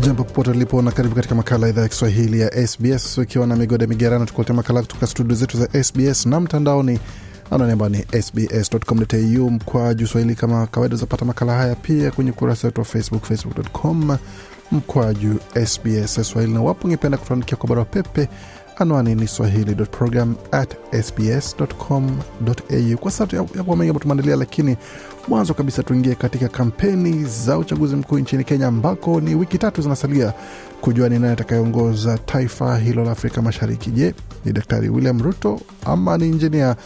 Jambo popote ulipo na karibu katika makala idhaa ya Kiswahili ya SBS ukiwa na migode migerano, tukuletea makala kutoka studio zetu za SBS na mtandaoni anwani ambayo ni sbs.com.au mkwa juu swahili. Kama kawaida, zapata makala haya pia kwenye ukurasa wetu wa Facebook, facebook.com mkwa juu SBS Swahili, na wapo ungependa kutuandikia kwa barua pepe anwani ni swahili.program. Kwa sasa yapo mengi ambayo tumeandalia, lakini mwanzo kabisa tuingie katika kampeni za uchaguzi mkuu nchini Kenya, ambako ni wiki tatu zinasalia kujua ni nani atakayeongoza taifa hilo la Afrika Mashariki. Je, ni Daktari William Ruto ama ni injinia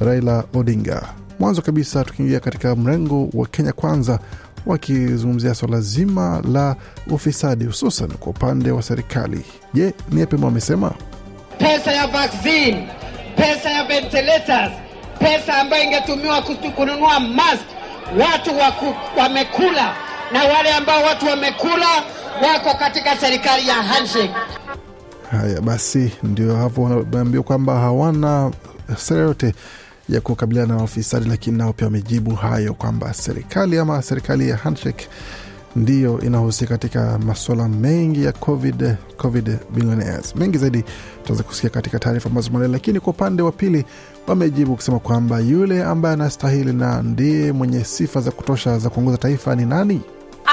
Raila Odinga? Mwanzo kabisa tukiingia katika mrengo wa Kenya Kwanza wakizungumzia swala zima la ufisadi hususan kwa upande wa serikali. Je, ni yapi wamesema? Pesa ya vaccine, pesa ya ventilators, pesa ambayo ingetumiwa kununua mask, watu waku, wamekula, na wale ambao watu wamekula wako katika serikali ya handshake. Haya basi, ndio hapo wameambiwa kwamba hawana sera yote ya kukabiliana na ufisadi, lakini nao pia wamejibu hayo kwamba serikali ama serikali ya handshake ndiyo inahusika katika masuala mengi ya covid covid billionaires. Mengi zaidi tutaweza kusikia katika taarifa ambazo tumeandalia, lakini kwa upande wa pili wamejibu kusema kwamba yule ambaye anastahili na ndiye mwenye sifa za kutosha za kuongoza taifa ni nani?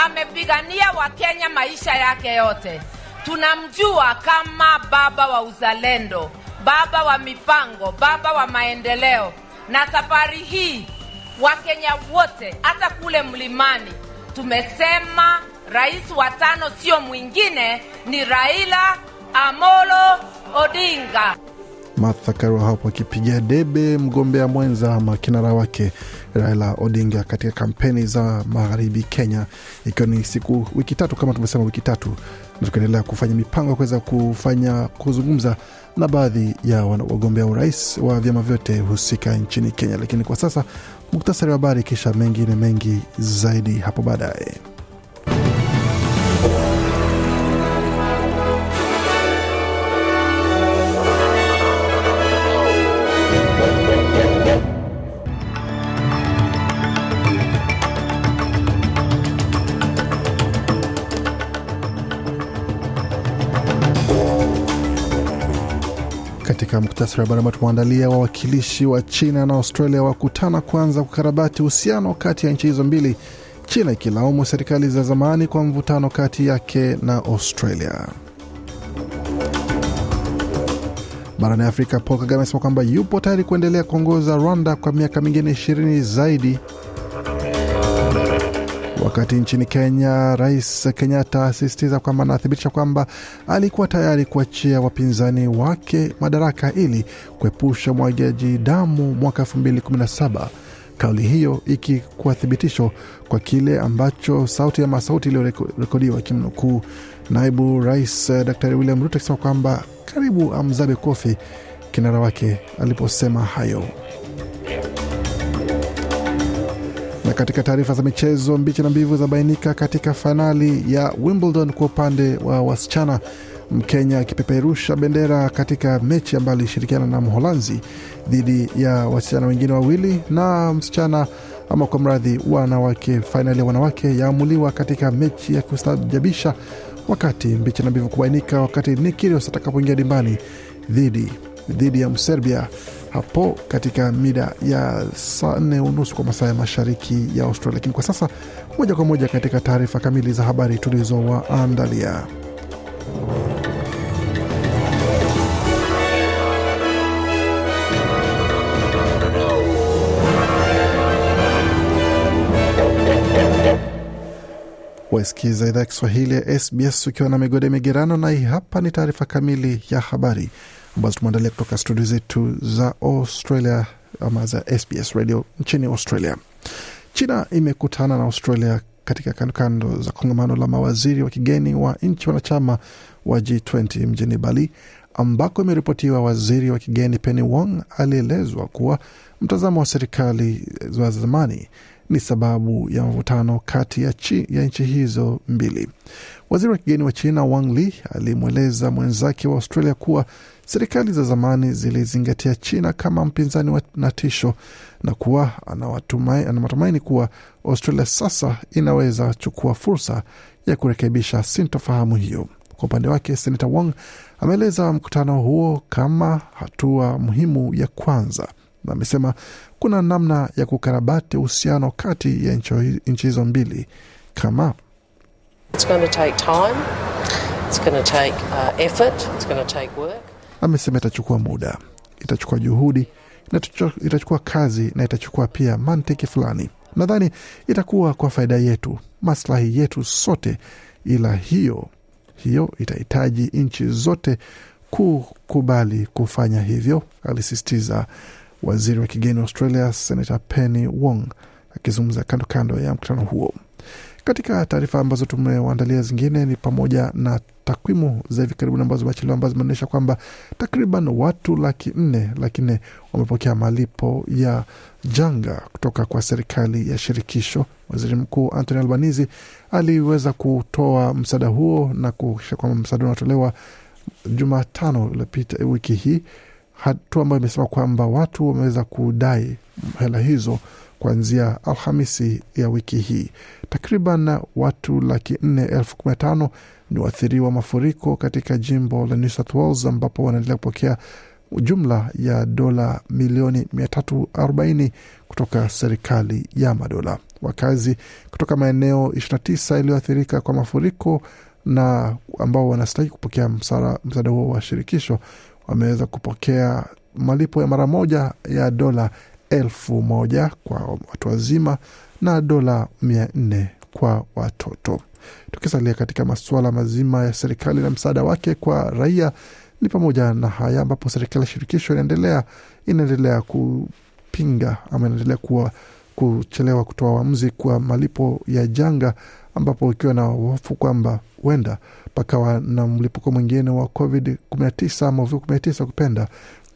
amepigania Wakenya maisha yake yote. Tunamjua kama baba wa uzalendo, baba wa mipango, baba wa maendeleo. Na safari hii Wakenya wote, hata kule mlimani, tumesema rais wa tano sio mwingine, ni Raila Amolo Odinga. Martha Karua hapo akipigia debe mgombea mwenza ama kinara wake Raila Odinga katika kampeni za magharibi Kenya, ikiwa ni siku wiki tatu kama tumesema, wiki tatu, na tukaendelea kufanya mipango ya kuweza kufanya kuzungumza na baadhi ya wagombea urais wa vyama vyote husika nchini Kenya. Lakini kwa sasa muktasari wa habari, kisha mengine mengi zaidi hapo baadaye. Katika muktasari wa habari ambao tumeandalia, wawakilishi wa China na Australia wakutana kwanza kukarabati uhusiano kati ya nchi hizo mbili, China ikilaumu serikali za zamani kwa mvutano kati yake na Australia. Barani Afrika, Paul Kagame amesema kwamba yupo tayari kuendelea kuongoza Rwanda kwa miaka mingine ishirini zaidi. Wakati nchini Kenya, Rais Kenyatta asisitiza kwamba anathibitisha kwamba alikuwa tayari kuachia wapinzani wake madaraka ili kuepusha mwagaji damu mwaka 2017. Kauli hiyo ikikuwa thibitisho kwa kile ambacho sauti ya Masauti iliyorekodiwa kimnukuu naibu rais dr William Ruto akisema kwamba karibu amzabe kofi kinara wake aliposema hayo. Na katika taarifa za michezo, mbichi na mbivu zabainika katika fainali ya Wimbledon kwa upande wa wasichana, Mkenya akipeperusha bendera katika mechi ambayo alishirikiana na Mholanzi dhidi ya wasichana wengine wawili, na msichana ama kwa mradhi wanawake, fainali ya wanawake yaamuliwa katika mechi ya kustajabisha, wakati mbichi na mbivu kubainika wakati Nick atakapoingia dimbani dhidi dhidi ya Mserbia hapo katika mida ya saa nne unusu kwa masaa ya mashariki ya Australia. Lakini kwa sasa moja kwa moja katika taarifa kamili za habari tulizowaandalia. Waisikiza idhaa ya Kiswahili ya SBS ukiwa na migode migerano, na hii hapa ni taarifa kamili ya habari ambazo tumeandalia kutoka studio zetu za Australia ama za SBS radio nchini Australia. China imekutana na Australia katika kandokando za kongamano la mawaziri wa kigeni wa nchi wanachama wa G20 mjini Bali, ambako imeripotiwa waziri wa kigeni Penny Wong alielezwa kuwa mtazamo wa serikali za zamani ni sababu ya mvutano kati ya, ya nchi hizo mbili. Waziri wa kigeni wa China Wang Li alimweleza mwenzake wa Australia kuwa serikali za zamani zilizingatia China kama mpinzani na tisho na kuwa ana matumaini kuwa Australia sasa inaweza chukua fursa ya kurekebisha sintofahamu hiyo. Kwa upande wake, Senata Wong ameeleza mkutano huo kama hatua muhimu ya kwanza na amesema kuna namna ya kukarabati uhusiano kati ya nchi hizo mbili kama amesema itachukua muda, itachukua juhudi, itachukua kazi na itachukua pia mantiki fulani. Nadhani itakuwa kwa faida yetu, maslahi yetu sote, ila hiyo hiyo itahitaji nchi zote kukubali kufanya hivyo, alisisitiza waziri wa kigeni wa Australia Senator Penny Wong akizungumza kando kando ya mkutano huo. Katika taarifa ambazo tumewaandalia zingine ni pamoja na takwimu za hivi karibuni ambazo zimeachiliwa ambazo zimeonyesha kwamba takriban watu laki nne laki nne wamepokea malipo ya janga kutoka kwa serikali ya shirikisho. Waziri Mkuu Anthony Albanese aliweza kutoa msaada huo na kuhakikisha kwamba msaada unatolewa Jumatano iliyopita wiki hii, hatua ambayo imesema kwamba watu wameweza kudai hela hizo kuanzia Alhamisi ya wiki hii. Takriban watu laki nne elfu kumi na tano ni waathiriwa mafuriko katika jimbo la New South Wales ambapo wanaendelea kupokea jumla ya dola milioni mia tatu arobaini kutoka serikali ya madola. Wakazi kutoka maeneo 29 yaliyoathirika kwa mafuriko na ambao wanastahili kupokea msaada huo wa shirikisho wameweza kupokea malipo ya mara moja ya dola elfu moja kwa watu wazima na dola mia nne kwa watoto. Tukisalia katika masuala mazima ya serikali na msaada wake kwa raia, ni pamoja na haya ambapo serikali ya shirikisho inaendelea inaendelea kupinga ama inaendelea kuwa kuchelewa kutoa uamuzi kwa malipo ya janga, ambapo ikiwa na hofu kwamba huenda pakawa na mlipuko mwingine wa COVID 19 ama uviko 19 kupenda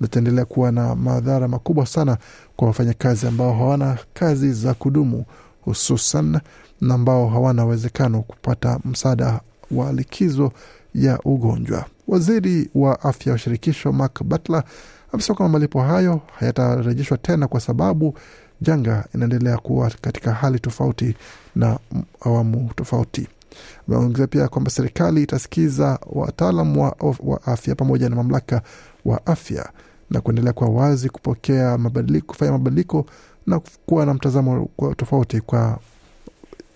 litaendelea kuwa na madhara makubwa sana kwa wafanyakazi ambao hawana kazi za kudumu hususan na ambao hawana uwezekano kupata msaada wa likizo ya ugonjwa. Waziri wa afya wa shirikisho Mark Butler amesema kwamba malipo hayo hayatarejeshwa tena kwa sababu janga inaendelea kuwa katika hali tofauti na awamu tofauti. Ameongeza pia kwamba serikali itasikiza wataalam wa, wa afya pamoja na mamlaka wa afya na kuendelea kwa wazi kupokea mabadiliko, kufanya mabadiliko na kuwa na mtazamo tofauti kwa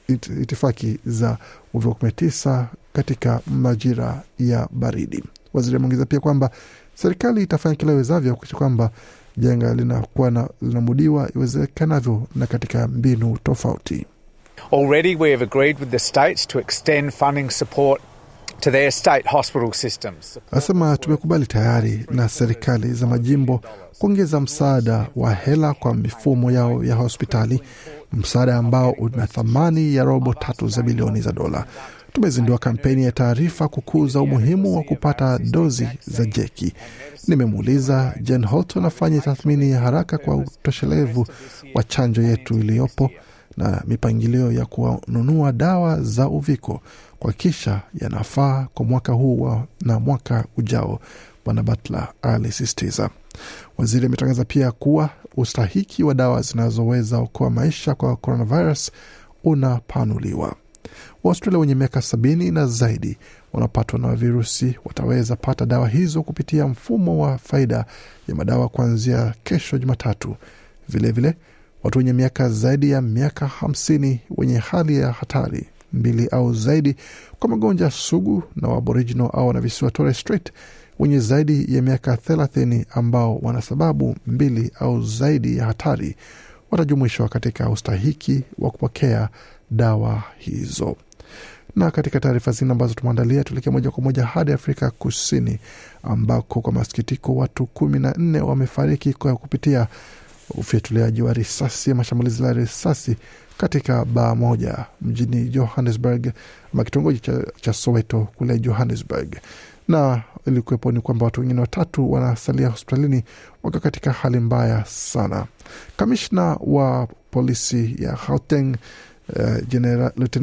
it, itifaki za uviko kumi na tisa katika majira ya baridi. Waziri ameongeza pia kwamba serikali itafanya kila iwezavyo kuhakikisha kwamba janga linakuwa linamudiwa iwezekanavyo na katika mbinu tofauti. Already we have agreed with the states to extend funding support to their state hospital systems. Anasema tumekubali tayari na serikali za majimbo kuongeza msaada wa hela kwa mifumo yao ya hospitali, msaada ambao una thamani ya robo tatu za bilioni za dola. Tumezindua kampeni ya taarifa kukuza umuhimu wa kupata dozi za jeki. Nimemuuliza Jen Holton afanye tathmini ya haraka kwa utoshelevu wa chanjo yetu iliyopo na mipangilio ya kununua dawa za uviko kuhakikisha yanafaa kwa mwaka huu na mwaka ujao, Bwana Butler alisisitiza. Waziri ametangaza pia kuwa ustahiki wa dawa zinazoweza okoa maisha kwa coronavirus unapanuliwa. Waustralia wenye miaka sabini na zaidi wanaopatwa na virusi wataweza pata dawa hizo kupitia mfumo wa faida ya madawa kuanzia kesho Jumatatu. Vilevile watu wenye miaka zaidi ya miaka hamsini wenye hali ya hatari mbili au zaidi kwa magonjwa sugu na Waaboriginal au Torres Strait wenye zaidi ya miaka thelathini ambao wana sababu mbili au zaidi ya hatari watajumuishwa katika ustahiki wa kupokea dawa hizo. Na katika taarifa zingine ambazo tumeandalia, tuelekea moja kwa moja hadi Afrika Kusini ambako kwa masikitiko watu kumi na nne wamefariki kwa kupitia ufyatuliaji wa risasi ama shambulizi la risasi katika baa moja mjini Johannesburg ama kitongoji cha, cha Soweto kule Johannesburg, na ilikuwepo ni kwamba watu wengine watatu wanasalia hospitalini wakiwa katika hali mbaya sana. Kamishna wa polisi ya Gauteng uh,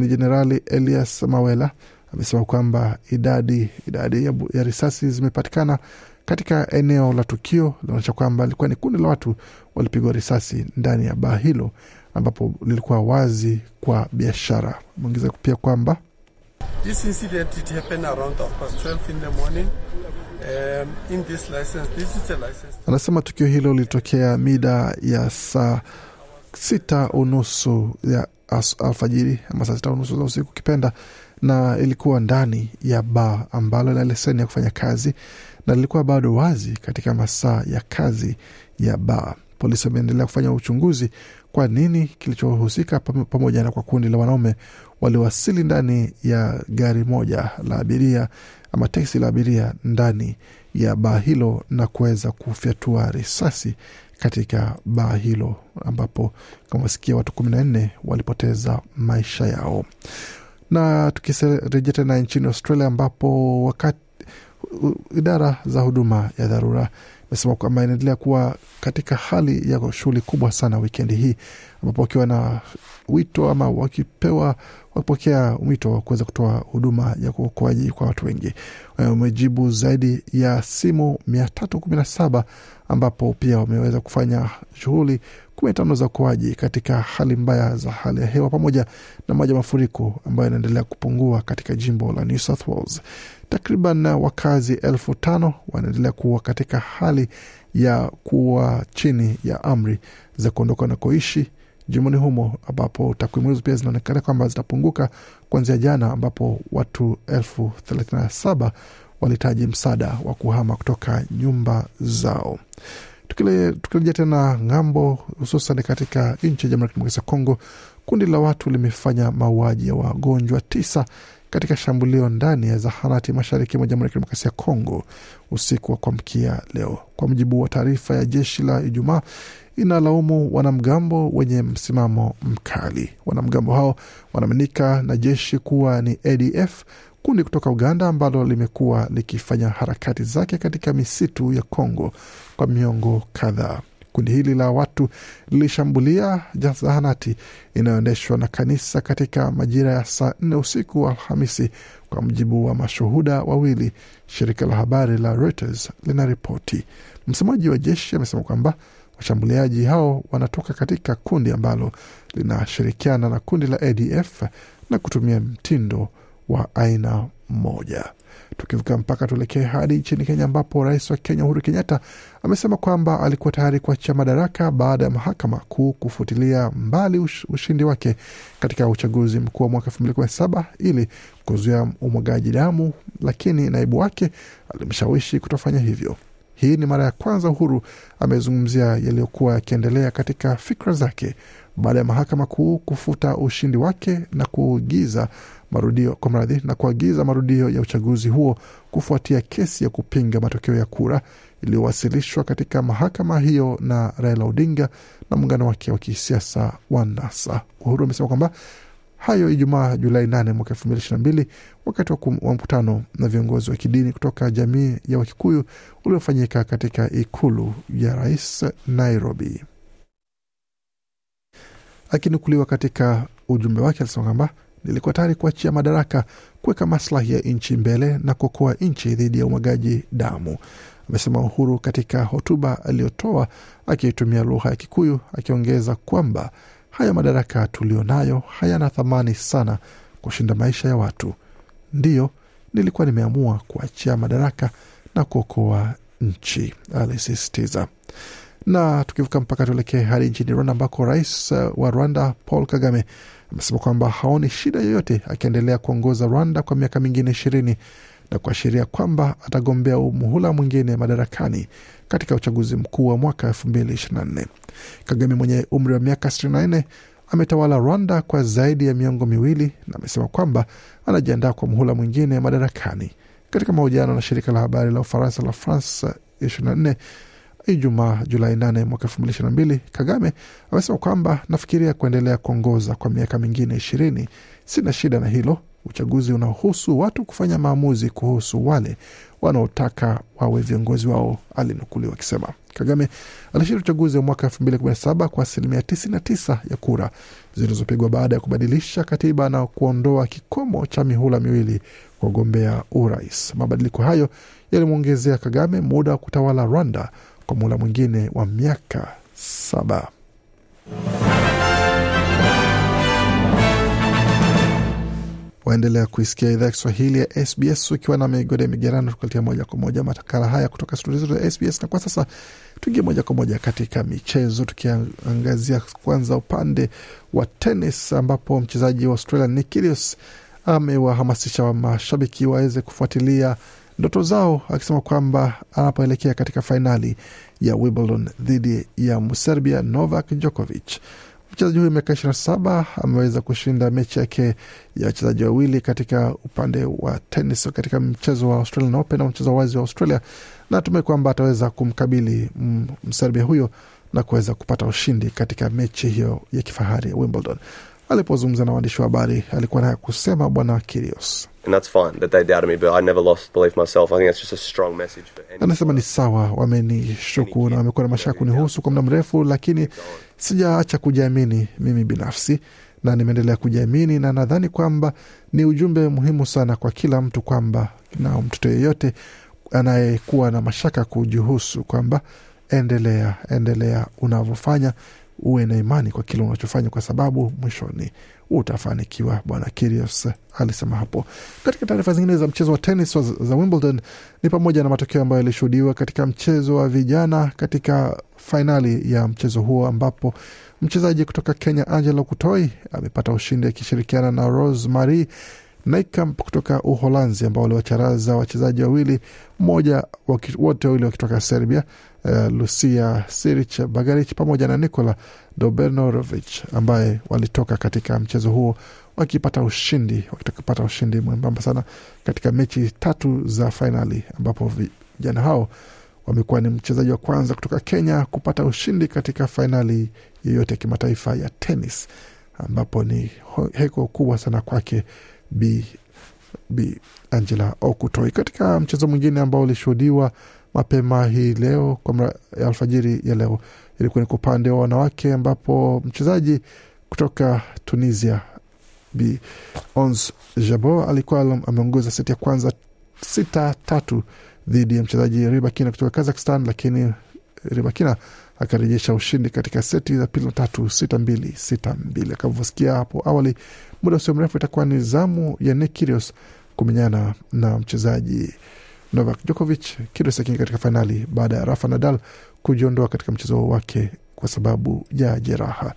jenerali Elias Mawela amesema kwamba idadi idadi ya, ya risasi zimepatikana katika eneo la tukio linaonyesha kwamba ilikuwa ni kundi la watu walipigwa risasi ndani ya baa hilo ambapo lilikuwa wazi kwa biashara. Ameongeza pia kwamba This incident it happened around 12 in the morning. Um, in this license, this is a license. anasema tukio hilo lilitokea mida ya saa sita unusu ya alfajiri ama saa sita unusu za usiku ukipenda, na ilikuwa ndani ya baa ambalo ina leseni ya kufanya kazi na lilikuwa bado wazi katika masaa ya kazi ya baa. Polisi wameendelea kufanya uchunguzi kwa nini kilichohusika, pamoja na kwa kundi la wanaume waliowasili ndani ya gari moja la abiria ama teksi la abiria ndani ya baa hilo na kuweza kufyatua risasi katika baa hilo ambapo kama wasikia watu kumi na nne walipoteza maisha yao. Na tukirejea tena nchini Australia ambapo wakati idara za huduma ya dharura imesema kwamba inaendelea kuwa katika hali ya shughuli kubwa sana wikendi hii ambapo wakiwa na wito ama wakipewa wakipokea wito wa kuweza kutoa huduma ya uokoaji kwa watu wengi. Wamejibu zaidi ya simu mia tatu kumi na saba ambapo pia wameweza kufanya shughuli kumi na tano za uokoaji katika hali mbaya za hali ya hewa pamoja na maji ya mafuriko ambayo yanaendelea kupungua katika jimbo la New South Wales. Takriban wakazi elfu tano wanaendelea kuwa katika hali ya kuwa chini ya amri za kuondoka wanakoishi jimboni humo, ambapo takwimu hizo pia zinaonekana kwamba zitapunguka kuanzia jana, ambapo watu elfu thelathini na saba walihitaji msaada wa kuhama kutoka nyumba zao. tukirejia tena ng'ambo, hususan katika nchi ya Jamhuri ya Kidemokrasia ya Kongo, kundi la watu limefanya mauaji ya wagonjwa tisa katika shambulio ndani ya zahanati mashariki mwa Jamhuri ya Kidemokrasia ya Kongo usiku wa kuamkia leo. Kwa mujibu wa taarifa ya jeshi la Ijumaa, inalaumu wanamgambo wenye msimamo mkali. Wanamgambo hao wanaaminika na jeshi kuwa ni ADF, kundi kutoka Uganda ambalo limekuwa likifanya harakati zake katika misitu ya Kongo kwa miongo kadhaa. Kundi hili la watu lilishambulia zahanati inayoendeshwa na kanisa katika majira ya saa nne usiku wa Alhamisi, kwa mujibu wa mashuhuda wawili, shirika la habari la Reuters linaripoti. Msemaji wa jeshi amesema kwamba washambuliaji hao wanatoka katika kundi ambalo linashirikiana na kundi la ADF na kutumia mtindo wa aina moja. Tukivuka mpaka tuelekee hadi nchini Kenya, ambapo rais wa Kenya Uhuru Kenyatta amesema kwamba alikuwa tayari kuachia madaraka baada ya mahakama kuu kufutilia mbali ush, ushindi wake katika uchaguzi mkuu wa mwaka elfu ili kuzuia umwagaji damu, lakini naibu wake alimshawishi kutofanya hivyo. Hii ni mara ya kwanza Uhuru amezungumzia yaliyokuwa yakiendelea katika fikra zake baada ya mahakama kuu kufuta ushindi wake na kuagiza marudio kwa mradhi na kuagiza marudio ya uchaguzi huo kufuatia kesi ya kupinga matokeo ya kura iliyowasilishwa katika mahakama hiyo na Raila Odinga na muungano wake wa kisiasa wa NASA. Uhuru amesema kwamba hayo Ijumaa Julai 8 mwaka 2022 wakati wa, mkutano na viongozi wa kidini kutoka jamii ya Wakikuyu uliofanyika katika ikulu ya rais Nairobi. Akinukuliwa katika ujumbe wake alisema kwamba nilikuwa tayari kuachia madaraka, kuweka maslahi ya nchi mbele na kuokoa nchi dhidi ya umwagaji damu, amesema Uhuru katika hotuba aliyotoa akiitumia lugha ya Kikuyu, akiongeza kwamba haya madaraka tulionayo hayana thamani sana kushinda maisha ya watu. Ndiyo, nilikuwa nimeamua kuachia madaraka na kuokoa nchi, alisisitiza. Na tukivuka mpaka tuelekee hadi nchini Rwanda ambako rais wa Rwanda Paul Kagame amesema kwamba haoni shida yoyote akiendelea kuongoza Rwanda kwa miaka mingine ishirini na kuashiria kwamba atagombea muhula mwingine madarakani katika uchaguzi mkuu wa mwaka elfu mbili ishirini na nne. Kagame mwenye umri wa miaka sitini na nne ametawala Rwanda kwa zaidi ya miongo miwili na amesema kwamba anajiandaa kwa muhula mwingine madarakani. Katika mahojiano na shirika la habari la Ufaransa la France 24 Ijumaa Julai 8 mwaka 2022, Kagame amesema kwamba nafikiria kuendelea kuongoza kwa miaka mingine ishirini. Sina shida na hilo. Uchaguzi unaohusu watu kufanya maamuzi kuhusu wale wanaotaka wawe viongozi wao, alinukuliwa akisema. Kagame alishinda uchaguzi wa mwaka 2017 kwa asilimia 99 ya kura zilizopigwa baada ya kubadilisha katiba na kuondoa kikomo cha mihula miwili kwa ugombea urais. Mabadiliko hayo yalimwongezea Kagame muda wa kutawala Rwanda kwa muhula mwingine wa miaka saba. Waendelea kuisikia idhaa ya Kiswahili ya SBS ukiwa na migode migerano, tukuletia moja kwa moja matakala haya kutoka studio zetu za SBS. Na kwa sasa tuingie moja kwa moja katika michezo, tukiangazia kwanza upande wa tenis, ambapo mchezaji wa Australia Nick Kyrgios amewahamasisha mashabiki waweze kufuatilia ndoto zao, akisema kwamba anapoelekea katika fainali ya Wimbledon dhidi ya Mserbia Novak Djokovic. Mchezaji huyu miaka ishirini na saba ameweza kushinda mechi yake ya wachezaji wawili katika upande wa tenis katika mchezo wa Australian Open na mchezo wa wazi wa Australia, na natumai kwamba ataweza kumkabili Mserbia huyo na kuweza kupata ushindi katika mechi hiyo ya kifahari ya Wimbledon. Alipozungumza na waandishi wa habari, alikuwa naye kusema Bwana Kirios. Anasema ni sawa, wamenishuku na wamekuwa na mashaka kunihusu kwa muda mrefu, lakini sijaacha kujiamini mimi binafsi na nimeendelea kujiamini, na nadhani kwamba ni ujumbe muhimu sana kwa kila mtu kwamba na mtoto yeyote anayekuwa na mashaka kujihusu kwamba endelea, endelea unavyofanya uwe na imani kwa kile unachofanya kwa sababu mwishoni utafanikiwa. Bwana Kyrgios alisema hapo. Katika taarifa zingine za mchezo wa tenis za Wimbledon ni pamoja na matokeo ambayo yalishuhudiwa katika mchezo wa vijana katika fainali ya mchezo huo ambapo mchezaji kutoka Kenya Angela Kutoi amepata ushindi akishirikiana na Rose Marie Nijkamp kutoka Uholanzi ambao waliwacharaza wachezaji wawili mmoja wote wawili wakitoka Serbia, uh, Lucia Siric Bagaric pamoja na Nikola dobernorovich ambaye walitoka katika mchezo huo wakipata ushindi wakipata ushindi mwembamba sana katika mechi tatu za fainali, ambapo vijana hao wamekuwa ni mchezaji wa kwanza kutoka Kenya kupata ushindi katika fainali yoyote ya kimataifa ya tenis, ambapo ni heko kubwa sana kwake Bi, Bi Angela Okutoi. Katika mchezo mwingine ambao ulishuhudiwa mapema hii leo kwa alfajiri ya leo ilikuwa ni kwa upande wa wanawake ambapo mchezaji kutoka Tunisia Bi Ons Jabo alikuwa ameongoza seti ya kwanza sita tatu dhidi ya mchezaji Ribakina kutoka Kazakhstan, lakini Ribakina akarejesha ushindi katika seti za pili na tatu sita mbili sita mbili. Akavyosikia hapo awali, muda usio mrefu itakuwa ni zamu ya Nick Kyrgios kumenyana na mchezaji Novak Djokovic, Kyrgios akiingia katika fainali baada ya Rafa Nadal kujiondoa katika mchezo wake kwa sababu ya jeraha.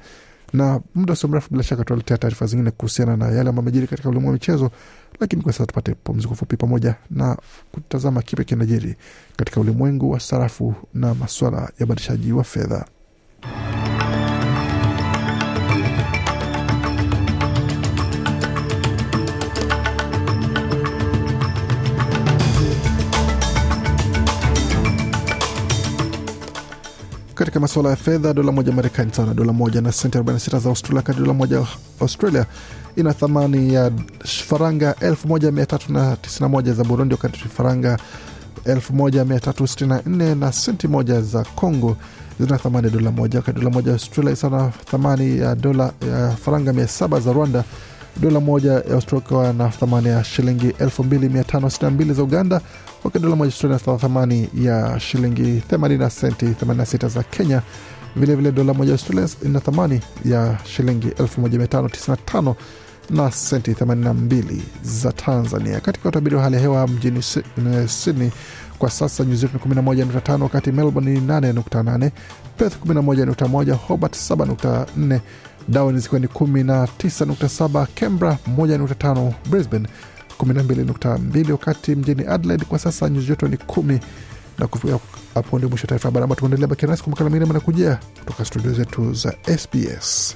Na muda usio mrefu, bila shaka tutaletea taarifa zingine kuhusiana na yale ambayo amejiri katika ulimwengu wa michezo, lakini kwa sasa tupate pumziko fupi pamoja na kutazama kipi kinajiri katika ulimwengu wa sarafu na masuala ya ubadilishaji wa fedha. Katika masuala ya fedha, dola moja Marekani sawa na dola moja na senti 46 za Australia, kati dola moja Australia ina thamani ya faranga 1391 za Burundi, wakati faranga 1364 na senti moja za Congo zina thamani ya dola moja, wakati dola moja Australia sana thamani ya dola ya faranga 700 za Rwanda, dola moja ya Australia na thamani ya shilingi 2562 za Uganda, wakati dola moja Australia na thamani ya shilingi 80 na senti 86 za Kenya. Vilevile dola moja Australia ina thamani ya shilingi 1595 na senti 82 za Tanzania. Katika utabiri wa hali ya hewa mjini Sydney kwa sasa nyuzi joto ni 11.5, wakati Melbourne ni 8.8, Perth 11.1, Hobart 7.4, Darwin zikiwa ni 19.7, Canberra 1.5, Brisbane 12.2, wakati mjini Adelaide kwa sasa nyuzi joto ni 10 na kufikia hapo ndio mwisho taarifa habari ambayo tunaendelea. Bakia nasi kwa makala mengine manakujia kutoka studio zetu za SBS.